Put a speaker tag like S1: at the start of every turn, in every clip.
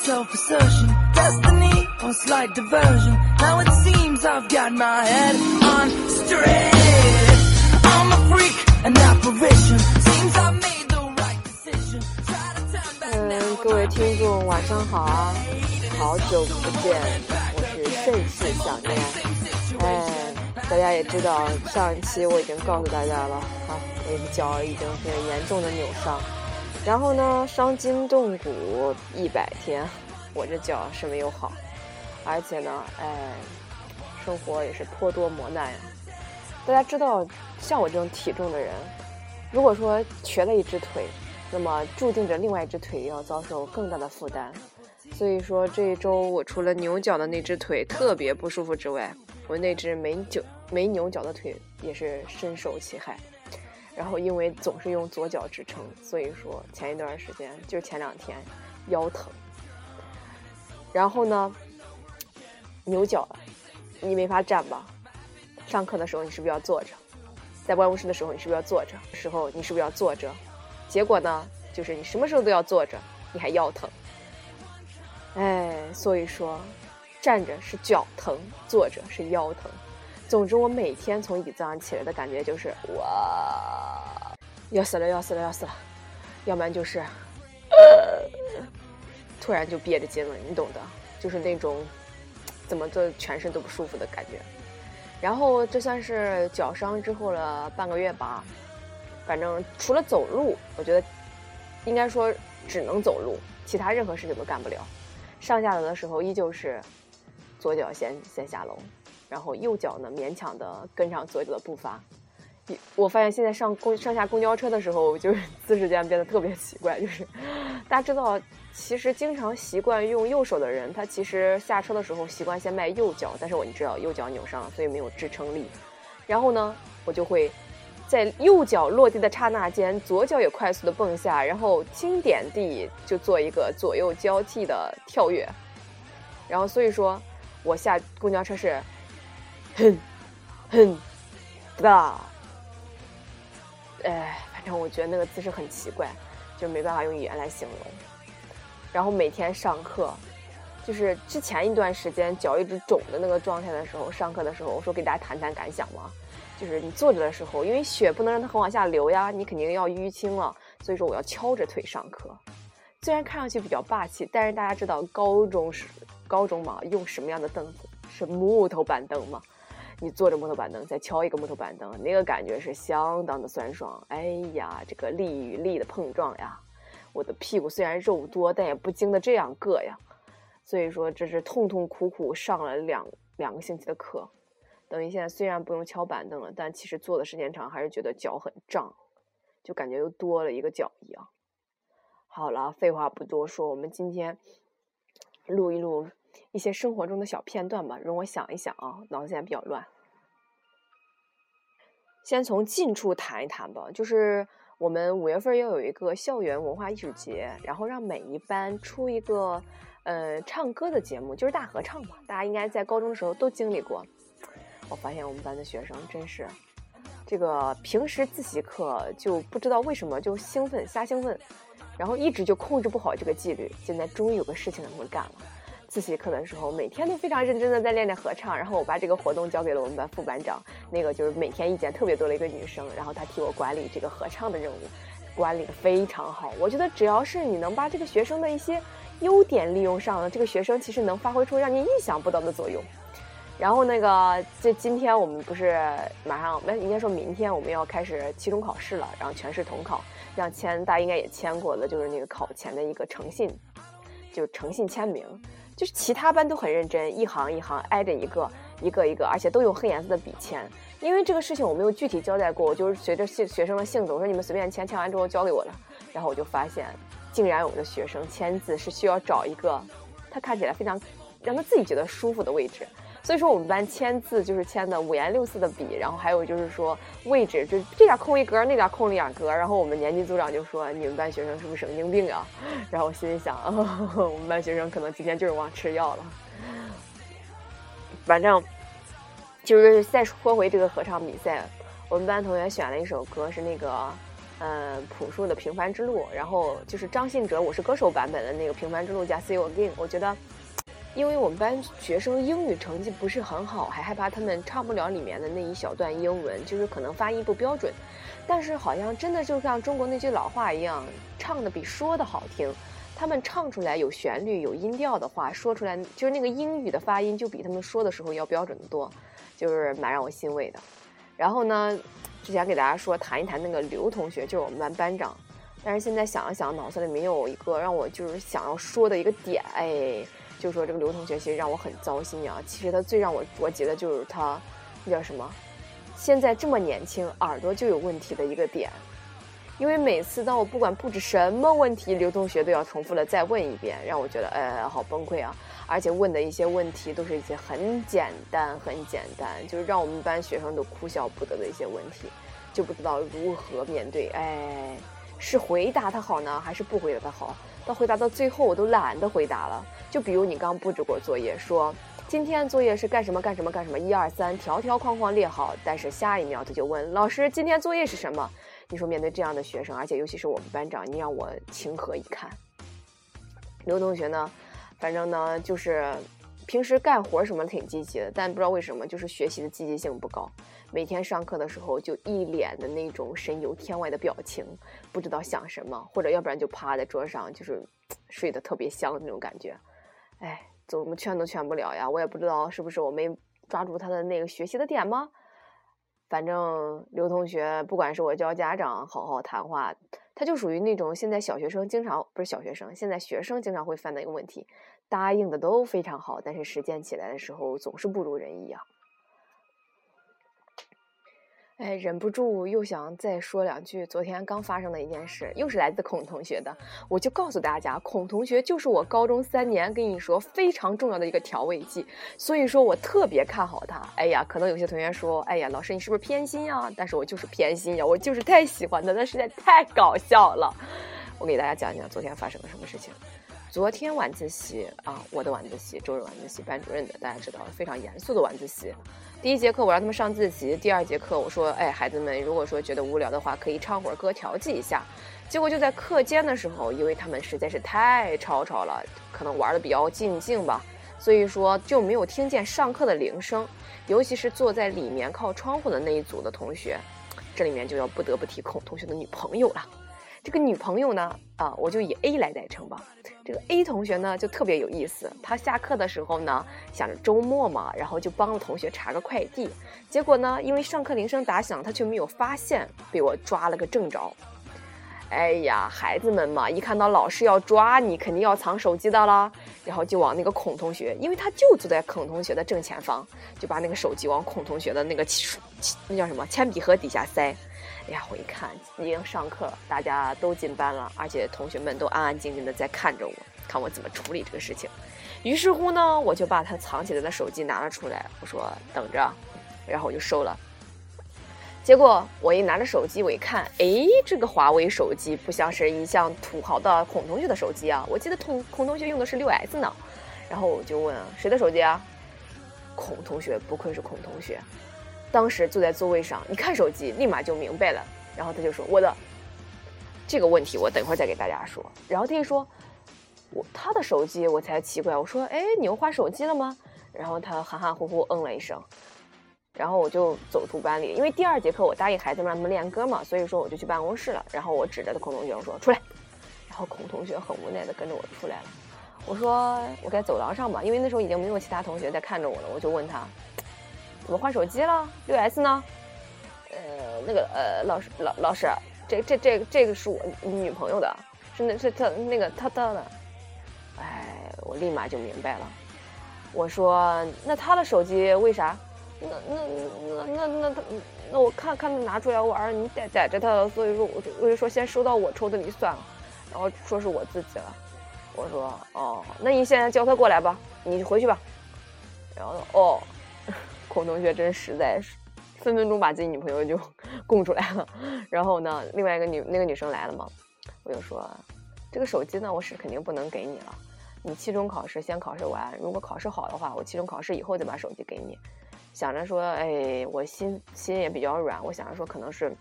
S1: self assertion, destiny or slight diversion. Now it seems I've got my head on straight. I'm a freak, an apparition. Seems I made the right decision. Try to turn back
S2: 嗯，各位听众晚上好啊，好久不见，我是甚是想念。哎，大家也知道，上一期我已经告诉大家了啊，我的脚已经是严重的扭伤，然后呢，伤筋动骨一百天，我这脚是没有好，而且呢，哎，生活也是颇多磨难呀。大家知道，像我这种体重的人，如果说瘸了一只腿，那么注定着另外一只腿要遭受更大的负担。所以说这一周我除了扭脚的那只腿特别不舒服之外，我那只没扭没扭脚的腿也是深受其害。然后因为总是用左脚支撑，所以说前一段时间就前两天腰疼。然后呢，扭脚了，你没法站吧？上课的时候你是不是要坐着？在办公室的时候你是不是要坐着？时候你是不是要坐着？结果呢，就是你什么时候都要坐着，你还腰疼。哎，所以说，站着是脚疼，坐着是腰疼。总之，我每天从椅子上起来的感觉就是哇，要死了，要死了，要死了。要不然就是，呃，突然就憋着筋了，你懂的，就是那种怎么做全身都不舒服的感觉。然后这算是脚伤之后了半个月吧，反正除了走路，我觉得应该说只能走路，其他任何事情都干不了。上下楼的时候依旧是左脚先先下楼，然后右脚呢勉强的跟上左脚的步伐。我发现现在上公上下公交车的时候，就是 姿势间变得特别奇怪，就是 大家知道，其实经常习惯用右手的人，他其实下车的时候习惯先迈右脚，但是我你知道右脚扭伤了，所以没有支撑力。然后呢，我就会在右脚落地的刹那间，左脚也快速的蹦下，然后轻点地就做一个左右交替的跳跃。然后所以说，我下公交车是，哼，哼，哒。哎，反正我觉得那个姿势很奇怪，就没办法用语言来形容。然后每天上课，就是之前一段时间脚一直肿的那个状态的时候，上课的时候，我说给大家谈谈感想嘛。就是你坐着的时候，因为血不能让它很往下流呀，你肯定要淤青了。所以说我要敲着腿上课，虽然看上去比较霸气，但是大家知道高中是高中嘛，用什么样的凳子？是木头板凳嘛。你坐着木头板凳，再敲一个木头板凳，那个感觉是相当的酸爽。哎呀，这个力与力的碰撞呀，我的屁股虽然肉多，但也不经得这样硌呀。所以说，这是痛痛苦苦上了两两个星期的课，等于现在虽然不用敲板凳了，但其实坐的时间长，还是觉得脚很胀，就感觉又多了一个脚一样。好了，废话不多说，我们今天录一录。一些生活中的小片段吧，容我想一想啊，脑子现在比较乱。先从近处谈一谈吧，就是我们五月份要有一个校园文化艺术节，然后让每一班出一个呃唱歌的节目，就是大合唱嘛。大家应该在高中的时候都经历过。我发现我们班的学生真是，这个平时自习课就不知道为什么就兴奋瞎兴奋，然后一直就控制不好这个纪律。现在终于有个事情能干了。自习课的时候，每天都非常认真的在练练合唱，然后我把这个活动交给了我们班副班长，那个就是每天意见特别多的一个女生，然后她替我管理这个合唱的任务，管理的非常好。我觉得只要是你能把这个学生的一些优点利用上了，这个学生其实能发挥出让你意想不到的作用。然后那个，这今天我们不是马上，那应该说明天我们要开始期中考试了，然后全市统考，让签大家应该也签过的，就是那个考前的一个诚信，就诚信签名。就是其他班都很认真，一行一行挨着一个一个一个，而且都用黑颜色的笔签。因为这个事情我没有具体交代过，我就是随着学学生的性子，我说你们随便签，签完之后交给我了。然后我就发现，竟然有的学生签字是需要找一个他看起来非常让他自己觉得舒服的位置。所以说我们班签字就是签的五颜六色的笔，然后还有就是说位置就这点空一格，那点空两格。然后我们年级组长就说：“你们班学生是不是神经病啊？” 然后我心里想，我们班学生可能今天就是忘吃药了。反正就是再说回这个合唱比赛，我们班同学选了一首歌，是那个呃，朴树的《平凡之路》，然后就是张信哲《我是歌手》版本的那个《平凡之路》加《See You Again》，我觉得。因为我们班学生英语成绩不是很好，还害怕他们唱不了里面的那一小段英文，就是可能发音不标准。但是好像真的就像中国那句老话一样，唱的比说的好听。他们唱出来有旋律、有音调的话，说出来就是那个英语的发音就比他们说的时候要标准的多，就是蛮让我欣慰的。然后呢，之前给大家说谈一谈那个刘同学，就是我们班班长。但是现在想了想，脑子里没有一个让我就是想要说的一个点，哎。就说这个刘同学其实让我很糟心啊。其实他最让我着急的就是他，那叫什么？现在这么年轻，耳朵就有问题的一个点。因为每次当我不管布置什么问题，刘同学都要重复的再问一遍，让我觉得呃好崩溃啊！而且问的一些问题都是一些很简单、很简单，就是让我们班学生都哭笑不得的一些问题，就不知道如何面对。哎，是回答他好呢，还是不回答他好？到回答到最后，我都懒得回答了。就比如你刚布置过作业，说今天作业是干什么干什么干什么，一二三，条条框框列好。但是下一秒他就问老师：“今天作业是什么？”你说面对这样的学生，而且尤其是我们班长，你让我情何以堪？刘同学呢，反正呢就是平时干活什么挺积极的，但不知道为什么就是学习的积极性不高。每天上课的时候就一脸的那种神游天外的表情，不知道想什么，或者要不然就趴在桌上，就是 睡得特别香的那种感觉。哎，怎么劝都劝不了呀！我也不知道是不是我没抓住他的那个学习的点吗？反正刘同学，不管是我教家长好好谈话，他就属于那种现在小学生经常不是小学生，现在学生经常会犯的一个问题：答应的都非常好，但是实践起来的时候总是不如人意啊。哎，忍不住又想再说两句昨天刚发生的一件事，又是来自孔同学的。我就告诉大家，孔同学就是我高中三年跟你说非常重要的一个调味剂，所以说我特别看好他。哎呀，可能有些同学说，哎呀，老师你是不是偏心呀？但是我就是偏心呀，我就是太喜欢他，他实在太搞笑了。我给大家讲一讲昨天发生了什么事情。昨天晚自习啊，我的晚自习，周日晚自习，班主任的，大家知道，非常严肃的晚自习。第一节课我让他们上自习，第二节课我说，哎，孩子们，如果说觉得无聊的话，可以唱会儿歌调剂一下。结果就在课间的时候，因为他们实在是太吵吵了，可能玩的比较尽兴吧，所以说就没有听见上课的铃声。尤其是坐在里面靠窗户的那一组的同学，这里面就要不得不提孔同学的女朋友了。这个女朋友呢，啊，我就以 A 来代称吧。这个 A 同学呢，就特别有意思。他下课的时候呢，想着周末嘛，然后就帮同学查个快递。结果呢，因为上课铃声打响，他却没有发现，被我抓了个正着。哎呀，孩子们嘛，一看到老师要抓你，肯定要藏手机的啦。然后就往那个孔同学，因为他就坐在孔同学的正前方，就把那个手机往孔同学的那个那叫什么铅笔盒底下塞。哎呀，我一看已经上课，大家都进班了，而且同学们都安安静静的在看着我，看我怎么处理这个事情。于是乎呢，我就把他藏起来的手机拿了出来，我说等着，然后我就收了。结果我一拿着手机，我一看，哎，这个华为手机不像是一向土豪的孔同学的手机啊，我记得孔孔同学用的是六 S 呢。然后我就问谁的手机啊？孔同学，不愧是孔同学。当时坐在座位上，一看手机，立马就明白了。然后他就说：“我的这个问题，我等一会儿再给大家说。”然后他一说：“我他的手机，我才奇怪。我说：‘哎，你又换手机了吗？’然后他含含糊糊嗯了一声。然后我就走出班里，因为第二节课我答应孩子们让他们练歌嘛，所以说我就去办公室了。然后我指着孔同学我说：‘出来。’然后孔同学很无奈的跟着我出来了。我说：‘我在走廊上吧，因为那时候已经没有其他同学在看着我了。’我就问他。”怎么换手机了？六 S 呢？呃，那个呃，老师老老师，这这这这个是我女朋友的，是那是他那个他他的。哎，我立马就明白了。我说那他的手机为啥？那那那那那他那我看看他拿出来玩，你逮逮着他了，所以说我就我就说先收到我抽的里算了，然后说是我自己了。我说哦，那你现在叫他过来吧，你回去吧。然后哦。孔同学真实在，分分钟把自己女朋友就 供出来了。然后呢，另外一个女那个女生来了嘛，我就说，这个手机呢，我是肯定不能给你了。你期中考试先考试完，如果考试好的话，我期中考试以后再把手机给你。想着说，哎，我心心也比较软，我想着说可能是，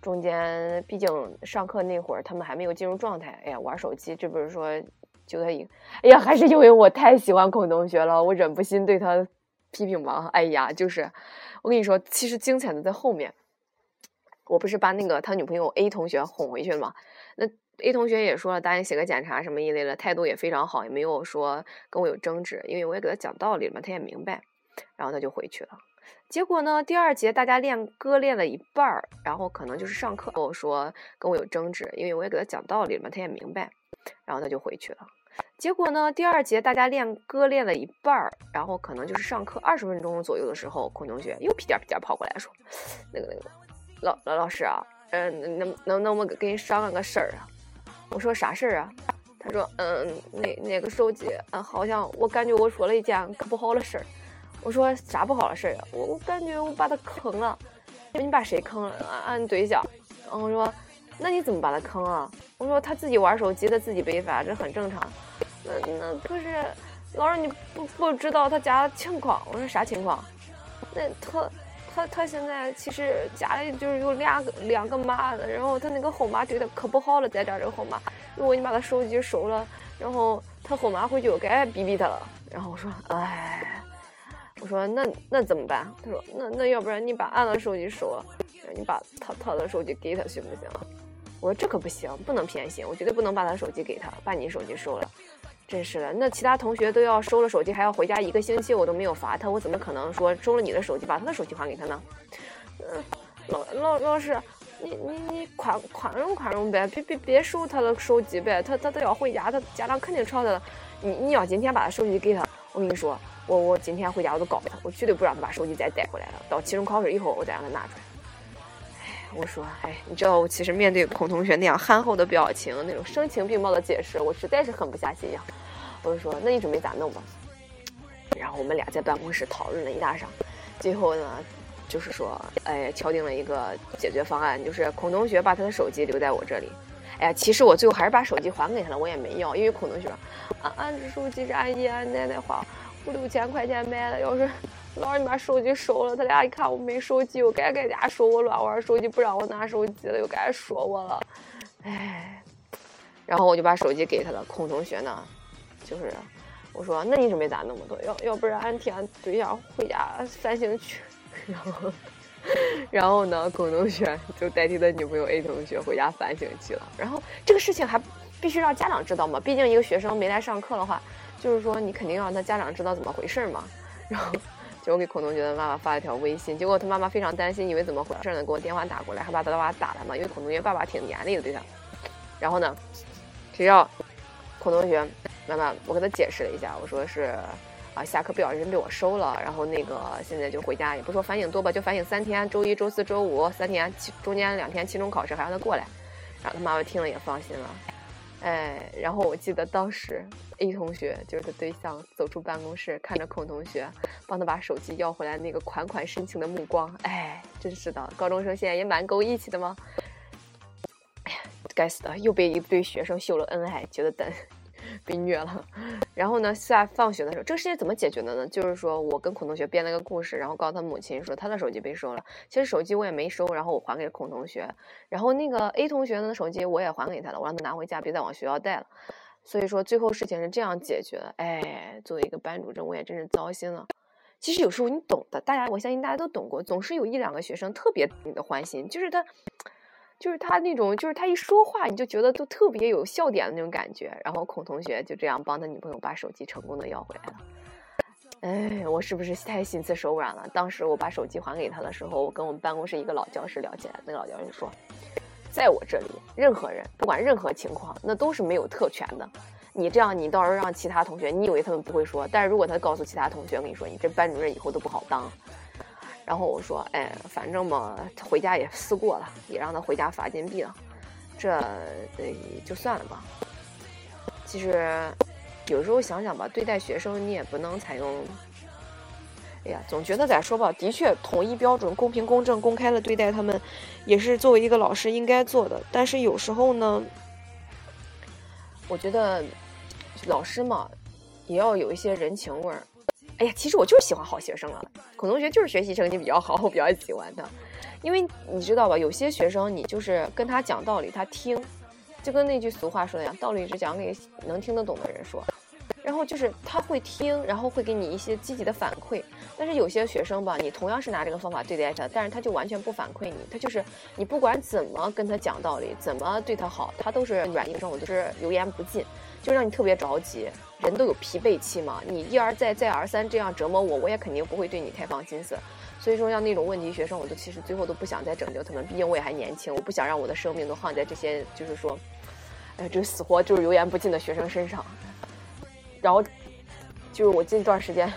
S2: 中间毕竟上课那会儿他们还没有进入状态，哎呀，玩手机，这不是说就他一个，哎呀，还是因为我太喜欢孔同学了，我忍不心对他批评吧。哎呀，就是我跟你说，其实精彩的在后面。我不是把那个他女朋友 A 同学哄回去了吗？那 A 同学也说了，答应写个检查什么一类的，态度也非常好，也没有说跟我有争执，因为我也给他讲道理嘛，他也明白，然后他就回去了。结果呢，第二节大家练歌练了一半儿，然后可能就是上课跟，我说跟我有争执，因为我也给他讲道理了嘛，他也明白，然后他就回去了。结果呢，第二节大家练歌练了一半儿，然后可能就是上课二十分钟左右的时候，孔同学又屁颠屁颠跑过来说，那个那个。老老老师啊，嗯，能能能我跟你商量个事儿啊？我说啥事儿啊？他说，嗯，那那个手机，嗯，好像我感觉我说了一件可不好的事儿。我说啥不好的事儿啊？我我感觉我把他坑了。你把谁坑了？俺俺对象。我说，那你怎么把他坑啊？我说他自己玩手机，他自己被罚，这很正常。那那可是，老师你不不知道他家情况。我说啥情况？那他。他他现在其实家里就是有两个两个妈的，然后他那个后妈对他可不好了，在这这个后妈，如果你把他手机收了，然后他后妈回去又该逼逼他了。然后我说，哎，我说那那怎么办？他说那那要不然你把俺的手机收了，你把他他的手机给他行不行？我说这可不行，不能偏心，我绝对不能把他手机给他，把你手机收了。真是的，那其他同学都要收了手机，还要回家一个星期，我都没有罚他，我怎么可能说收了你的手机，把他的手机还给他呢？嗯，老老老师，你你你宽宽容宽容呗，别别别收他的手机呗，他他他要回家，他家长肯定吵他了。你你要今天把他手机给他，我跟你说，我我今天回家我都告他，我绝对不让他把手机再带回来了。到期中考试以后，我再让他拿出来。我说，哎，你知道我其实面对孔同学那样憨厚的表情，那种声情并茂的解释，我实在是狠不下心呀。我就说，那你准备咋弄吧？然后我们俩在办公室讨论了一大上，最后呢，就是说，哎，敲定了一个解决方案，就是孔同学把他的手机留在我这里。哎呀，其实我最后还是把手机还给他了，我也没要，因为孔同学，俺俺这手机是俺爷俺奶奶花五六千块钱买的，要是老师你把手机收了，他俩一看我没手机，又该在家说我乱玩手机，不让我拿手机了，又该说我了，哎，然后我就把手机给他了。孔同学呢？就是我说，那你准备咋弄？我要要不然俺替俺对象回家反省去。然后，然后呢，孔同学就代替他女朋友 A 同学回家反省去了。然后这个事情还必须让家长知道嘛？毕竟一个学生没来上课的话，就是说你肯定要让他家长知道怎么回事嘛。然后就我给孔同学的妈妈发了一条微信，结果他妈妈非常担心，以为怎么回事呢？给我电话打过来，还把他爸爸打了嘛？因为孔同学爸爸挺严厉的对他。然后呢，谁要孔同学？妈妈，我跟他解释了一下，我说是，啊，下课不小心被我收了，然后那个现在就回家，也不说反省多吧，就反省三天，周一、周四周五三天，期中间两天期中考试还让他过来，然后他妈妈听了也放心了，哎，然后我记得当时 A 同学就是他对象走出办公室，看着孔同学帮他把手机要回来那个款款深情的目光，哎，真是的，高中生现在也蛮够义气的吗？哎呀，该死的，又被一堆学生秀了恩爱，觉得等。被虐了，然后呢，下放学的时候，这个事情怎么解决的呢？就是说我跟孔同学编了个故事，然后告诉他母亲说他的手机被收了，其实手机我也没收，然后我还给孔同学，然后那个 A 同学的手机我也还给他了，我让他拿回家，别再往学校带了。所以说最后事情是这样解决的。哎，作为一个班主任，我也真是糟心了。其实有时候你懂的，大家我相信大家都懂过，总是有一两个学生特别你的欢心，就是他。就是他那种，就是他一说话，你就觉得都特别有笑点的那种感觉。然后孔同学就这样帮他女朋友把手机成功的要回来了。哎，我是不是太心慈手软了？当时我把手机还给他的时候，我跟我们办公室一个老教师聊起来，那个老教师说，在我这里，任何人不管任何情况，那都是没有特权的。你这样，你到时候让其他同学，你以为他们不会说？但是如果他告诉其他同学，我跟你说，你这班主任以后都不好当。然后我说，哎，反正嘛，回家也思过了，也让他回家罚金币了，这就算了吧。其实有时候想想吧，对待学生你也不能采用，哎呀，总觉得咋说吧，的确统一标准、公平公正、公开的对待他们，也是作为一个老师应该做的。但是有时候呢，我觉得老师嘛，也要有一些人情味儿。哎呀，其实我就是喜欢好学生啊，孔同学就是学习成绩比较好，我比较喜欢他，因为你知道吧，有些学生你就是跟他讲道理，他听，就跟那句俗话说的一样，道理只讲给能听得懂的人说。然后就是他会听，然后会给你一些积极的反馈。但是有些学生吧，你同样是拿这个方法对待他，但是他就完全不反馈你。他就是你不管怎么跟他讲道理，怎么对他好，他都是软硬生，都是油盐不进，就让你特别着急。人都有疲惫期嘛，你一而再再而三这样折磨我，我也肯定不会对你太放心思。所以说像那种问题学生，我都其实最后都不想再拯救他们，毕竟我也还年轻，我不想让我的生命都耗在这些就是说，哎，这死活就是油盐不进的学生身上。然后，就是我近段时间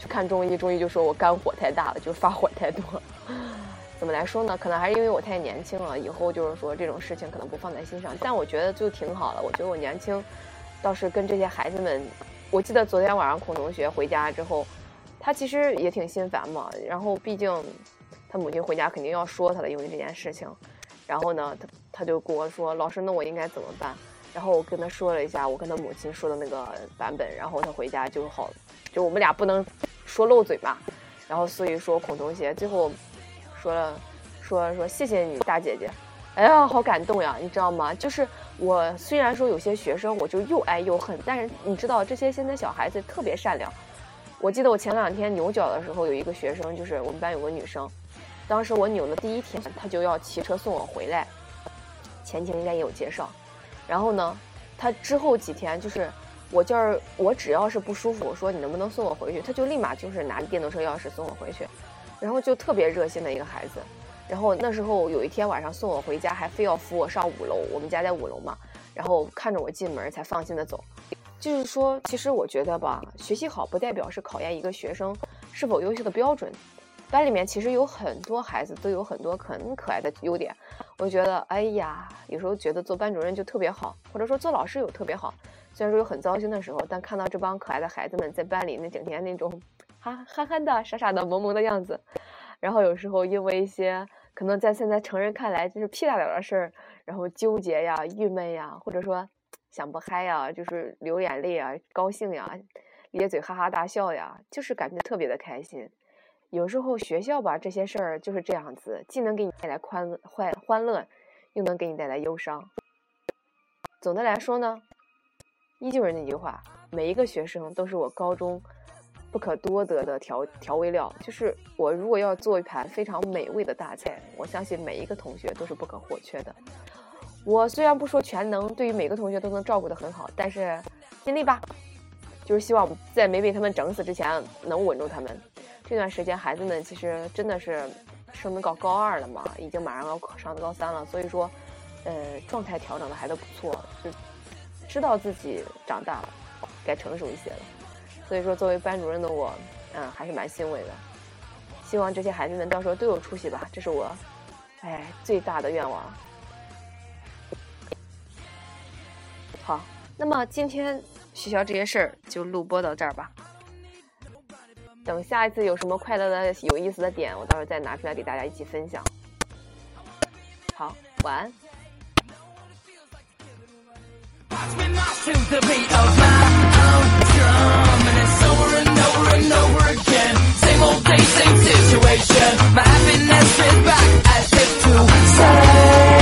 S2: 去看中医，中医就说我肝火太大了，就是发火太多。怎么来说呢？可能还是因为我太年轻了，以后就是说这种事情可能不放在心上。但我觉得就挺好的。我觉得我年轻，倒是跟这些孩子们，我记得昨天晚上孔同学回家之后，他其实也挺心烦嘛。然后毕竟他母亲回家肯定要说他的，因为这件事情。然后呢，他他就跟我说：“老师，那我应该怎么办？”然后我跟他说了一下，我跟他母亲说的那个版本，然后他回家就好，就我们俩不能说漏嘴嘛。然后所以说孔同学最后说了说说谢谢你大姐姐，哎呀好感动呀，你知道吗？就是我虽然说有些学生我就又爱又恨，但是你知道这些现在小孩子特别善良。我记得我前两天扭脚的时候，有一个学生就是我们班有个女生，当时我扭的第一天，她就要骑车送我回来，前情应该也有介绍。然后呢，她之后几天就是我就是，我只要是不舒服，我说你能不能送我回去，她就立马就是拿着电动车钥匙送我回去，然后就特别热心的一个孩子。然后那时候有一天晚上送我回家，还非要扶我上五楼，我们家在五楼嘛，然后看着我进门才放心的走。就是说，其实我觉得吧，学习好不代表是考验一个学生是否优秀的标准。班里面其实有很多孩子都有很多很可爱的优点，我觉得，哎呀，有时候觉得做班主任就特别好，或者说做老师有特别好。虽然说有很糟心的时候，但看到这帮可爱的孩子们在班里那整天那种，哈憨憨的、傻傻的、萌萌的样子，然后有时候因为一些可能在现在成人看来就是屁大点的事儿，然后纠结呀、郁闷呀，或者说想不嗨呀，就是流眼泪啊、高兴呀、咧嘴哈哈大笑呀，就是感觉特别的开心。有时候学校吧，这些事儿就是这样子，既能给你带来欢欢欢乐，又能给你带来忧伤。总的来说呢，依旧是那句话，每一个学生都是我高中不可多得的调调味料。就是我如果要做一盘非常美味的大菜，我相信每一个同学都是不可或缺的。我虽然不说全能，对于每个同学都能照顾得很好，但是尽力吧，就是希望在没被他们整死之前，能稳住他们。这段时间，孩子们其实真的是升到高二了嘛，已经马上要上高三了，所以说，呃，状态调整的还都不错，就知道自己长大了，该成熟一些了。所以说，作为班主任的我，嗯，还是蛮欣慰的。希望这些孩子们到时候都有出息吧，这是我，哎，最大的愿望。好，那么今天学校这些事儿就录播到这儿吧。等下一次有什么快乐的、有意思的点，我到时候再拿出来给大家一起分享。好，晚安。Same situation. My happiness is back as if to say.